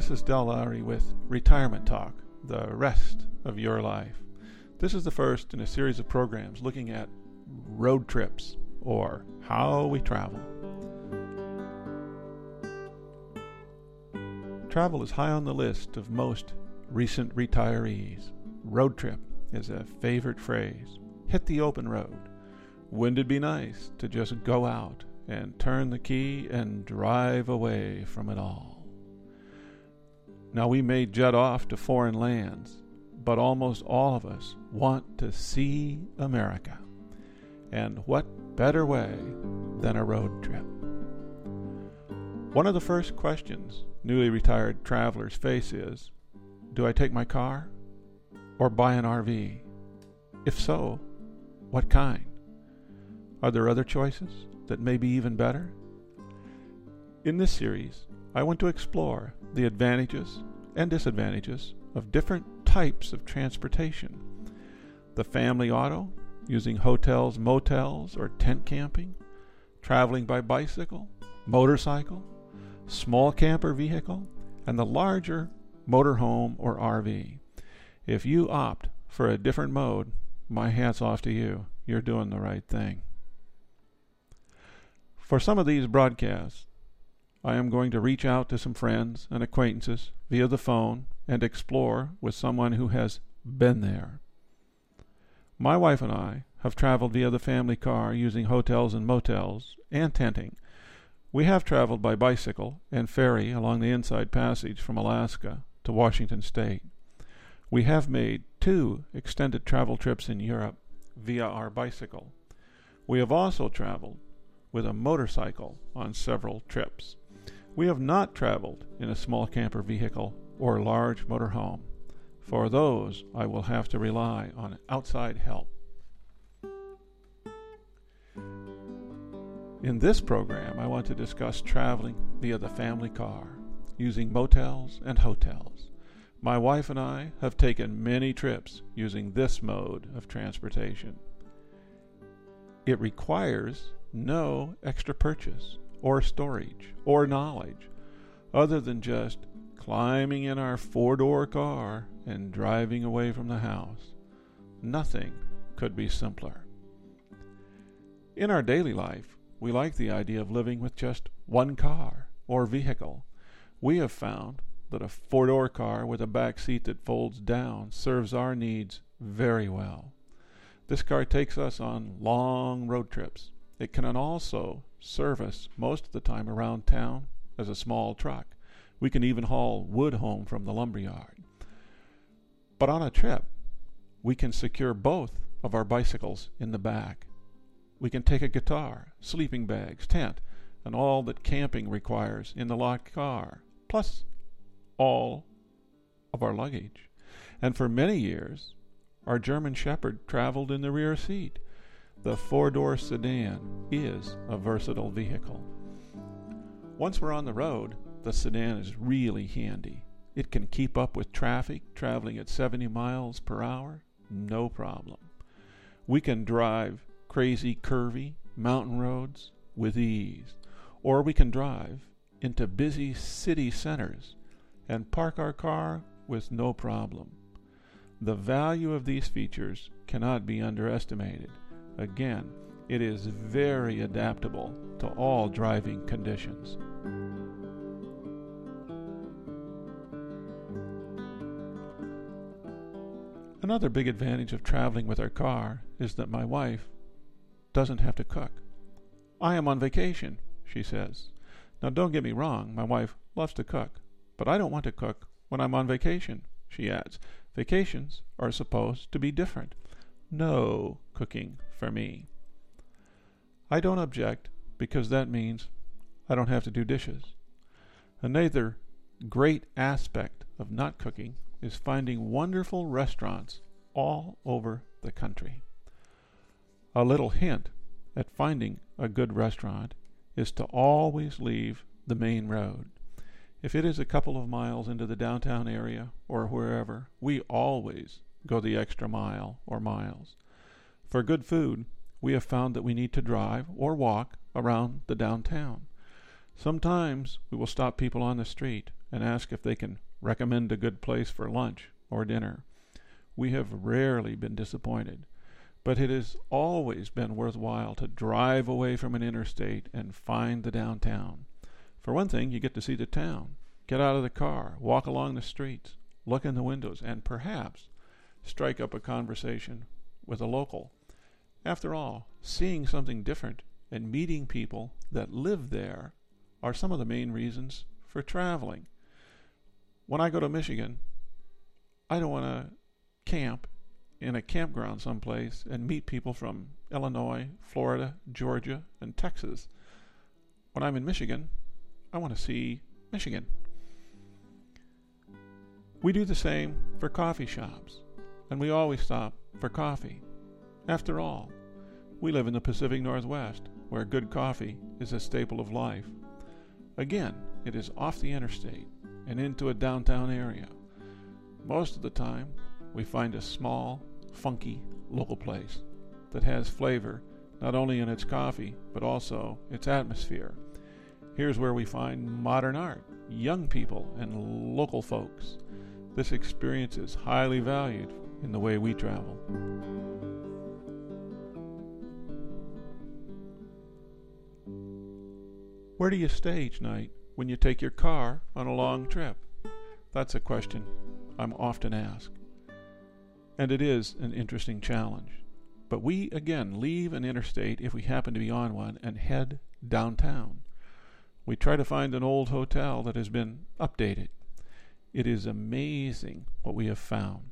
This is Del Lowry with Retirement Talk, the rest of your life. This is the first in a series of programs looking at road trips or how we travel. Travel is high on the list of most recent retirees. Road trip is a favorite phrase. Hit the open road. Wouldn't it be nice to just go out and turn the key and drive away from it all? Now, we may jet off to foreign lands, but almost all of us want to see America. And what better way than a road trip? One of the first questions newly retired travelers face is Do I take my car or buy an RV? If so, what kind? Are there other choices that may be even better? In this series, I want to explore the advantages and disadvantages of different types of transportation. The family auto, using hotels, motels, or tent camping, traveling by bicycle, motorcycle, small camper vehicle, and the larger motorhome or RV. If you opt for a different mode, my hat's off to you. You're doing the right thing. For some of these broadcasts, I am going to reach out to some friends and acquaintances via the phone and explore with someone who has been there. My wife and I have traveled via the family car using hotels and motels and tenting. We have traveled by bicycle and ferry along the Inside Passage from Alaska to Washington State. We have made two extended travel trips in Europe via our bicycle. We have also traveled with a motorcycle on several trips. We have not traveled in a small camper vehicle or large motorhome. For those, I will have to rely on outside help. In this program, I want to discuss traveling via the family car, using motels and hotels. My wife and I have taken many trips using this mode of transportation. It requires no extra purchase or storage or knowledge other than just climbing in our four door car and driving away from the house. Nothing could be simpler. In our daily life, we like the idea of living with just one car or vehicle. We have found that a four door car with a back seat that folds down serves our needs very well. This car takes us on long road trips it can also serve us most of the time around town as a small truck. We can even haul wood home from the lumberyard. But on a trip, we can secure both of our bicycles in the back. We can take a guitar, sleeping bags, tent, and all that camping requires in the locked car, plus all of our luggage. And for many years, our German Shepherd traveled in the rear seat. The four door sedan is a versatile vehicle. Once we're on the road, the sedan is really handy. It can keep up with traffic traveling at 70 miles per hour, no problem. We can drive crazy, curvy mountain roads with ease, or we can drive into busy city centers and park our car with no problem. The value of these features cannot be underestimated. Again, it is very adaptable to all driving conditions. Another big advantage of traveling with our car is that my wife doesn't have to cook. I am on vacation, she says. Now, don't get me wrong, my wife loves to cook, but I don't want to cook when I'm on vacation, she adds. Vacations are supposed to be different. No cooking for me. I don't object because that means I don't have to do dishes. Another great aspect of not cooking is finding wonderful restaurants all over the country. A little hint at finding a good restaurant is to always leave the main road. If it is a couple of miles into the downtown area or wherever, we always go the extra mile or miles. For good food, we have found that we need to drive or walk around the downtown. Sometimes we will stop people on the street and ask if they can recommend a good place for lunch or dinner. We have rarely been disappointed, but it has always been worthwhile to drive away from an interstate and find the downtown. For one thing, you get to see the town, get out of the car, walk along the streets, look in the windows, and perhaps strike up a conversation with a local. After all, seeing something different and meeting people that live there are some of the main reasons for traveling. When I go to Michigan, I don't want to camp in a campground someplace and meet people from Illinois, Florida, Georgia, and Texas. When I'm in Michigan, I want to see Michigan. We do the same for coffee shops, and we always stop for coffee. After all, we live in the Pacific Northwest, where good coffee is a staple of life. Again, it is off the interstate and into a downtown area. Most of the time, we find a small, funky local place that has flavor not only in its coffee, but also its atmosphere. Here's where we find modern art, young people, and local folks. This experience is highly valued in the way we travel. Where do you stay each night when you take your car on a long trip? That's a question I'm often asked. And it is an interesting challenge. But we, again, leave an interstate if we happen to be on one and head downtown. We try to find an old hotel that has been updated. It is amazing what we have found.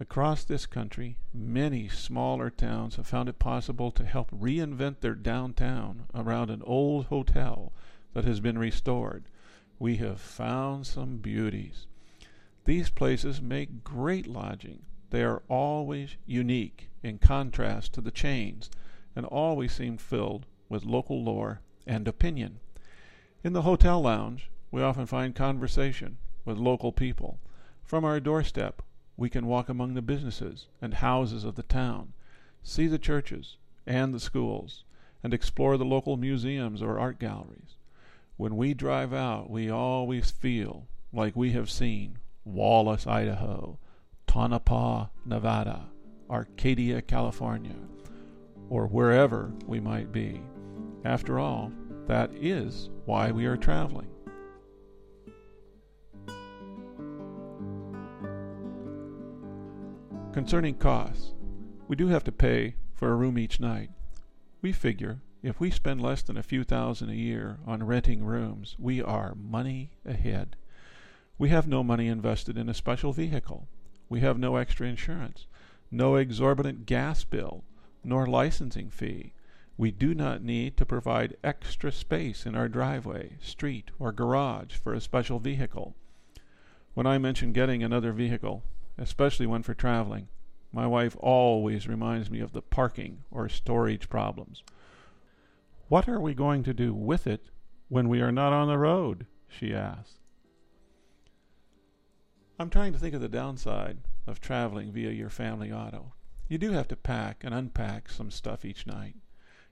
Across this country, many smaller towns have found it possible to help reinvent their downtown around an old hotel that has been restored. We have found some beauties. These places make great lodging. They are always unique in contrast to the chains and always seem filled with local lore and opinion. In the hotel lounge, we often find conversation with local people. From our doorstep, we can walk among the businesses and houses of the town, see the churches and the schools, and explore the local museums or art galleries. When we drive out, we always feel like we have seen Wallace, Idaho, Tonopah, Nevada, Arcadia, California, or wherever we might be. After all, that is why we are traveling. Concerning costs, we do have to pay for a room each night. We figure if we spend less than a few thousand a year on renting rooms, we are money ahead. We have no money invested in a special vehicle. We have no extra insurance, no exorbitant gas bill, nor licensing fee. We do not need to provide extra space in our driveway, street, or garage for a special vehicle. When I mention getting another vehicle, especially when for traveling. My wife always reminds me of the parking or storage problems. What are we going to do with it when we are not on the road? she asks. I'm trying to think of the downside of traveling via your family auto. You do have to pack and unpack some stuff each night.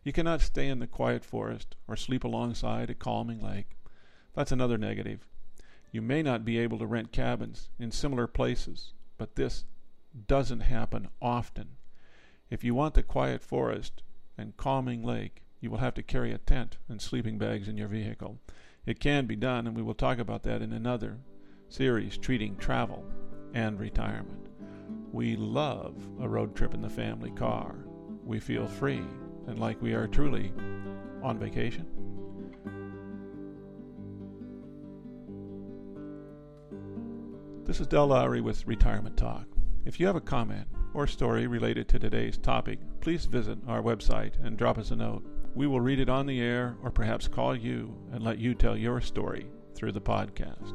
You cannot stay in the quiet forest or sleep alongside a calming lake. That's another negative. You may not be able to rent cabins in similar places but this doesn't happen often. If you want the quiet forest and calming lake, you will have to carry a tent and sleeping bags in your vehicle. It can be done, and we will talk about that in another series treating travel and retirement. We love a road trip in the family car. We feel free and like we are truly on vacation. This is Del Lowry with Retirement Talk. If you have a comment or story related to today's topic, please visit our website and drop us a note. We will read it on the air or perhaps call you and let you tell your story through the podcast.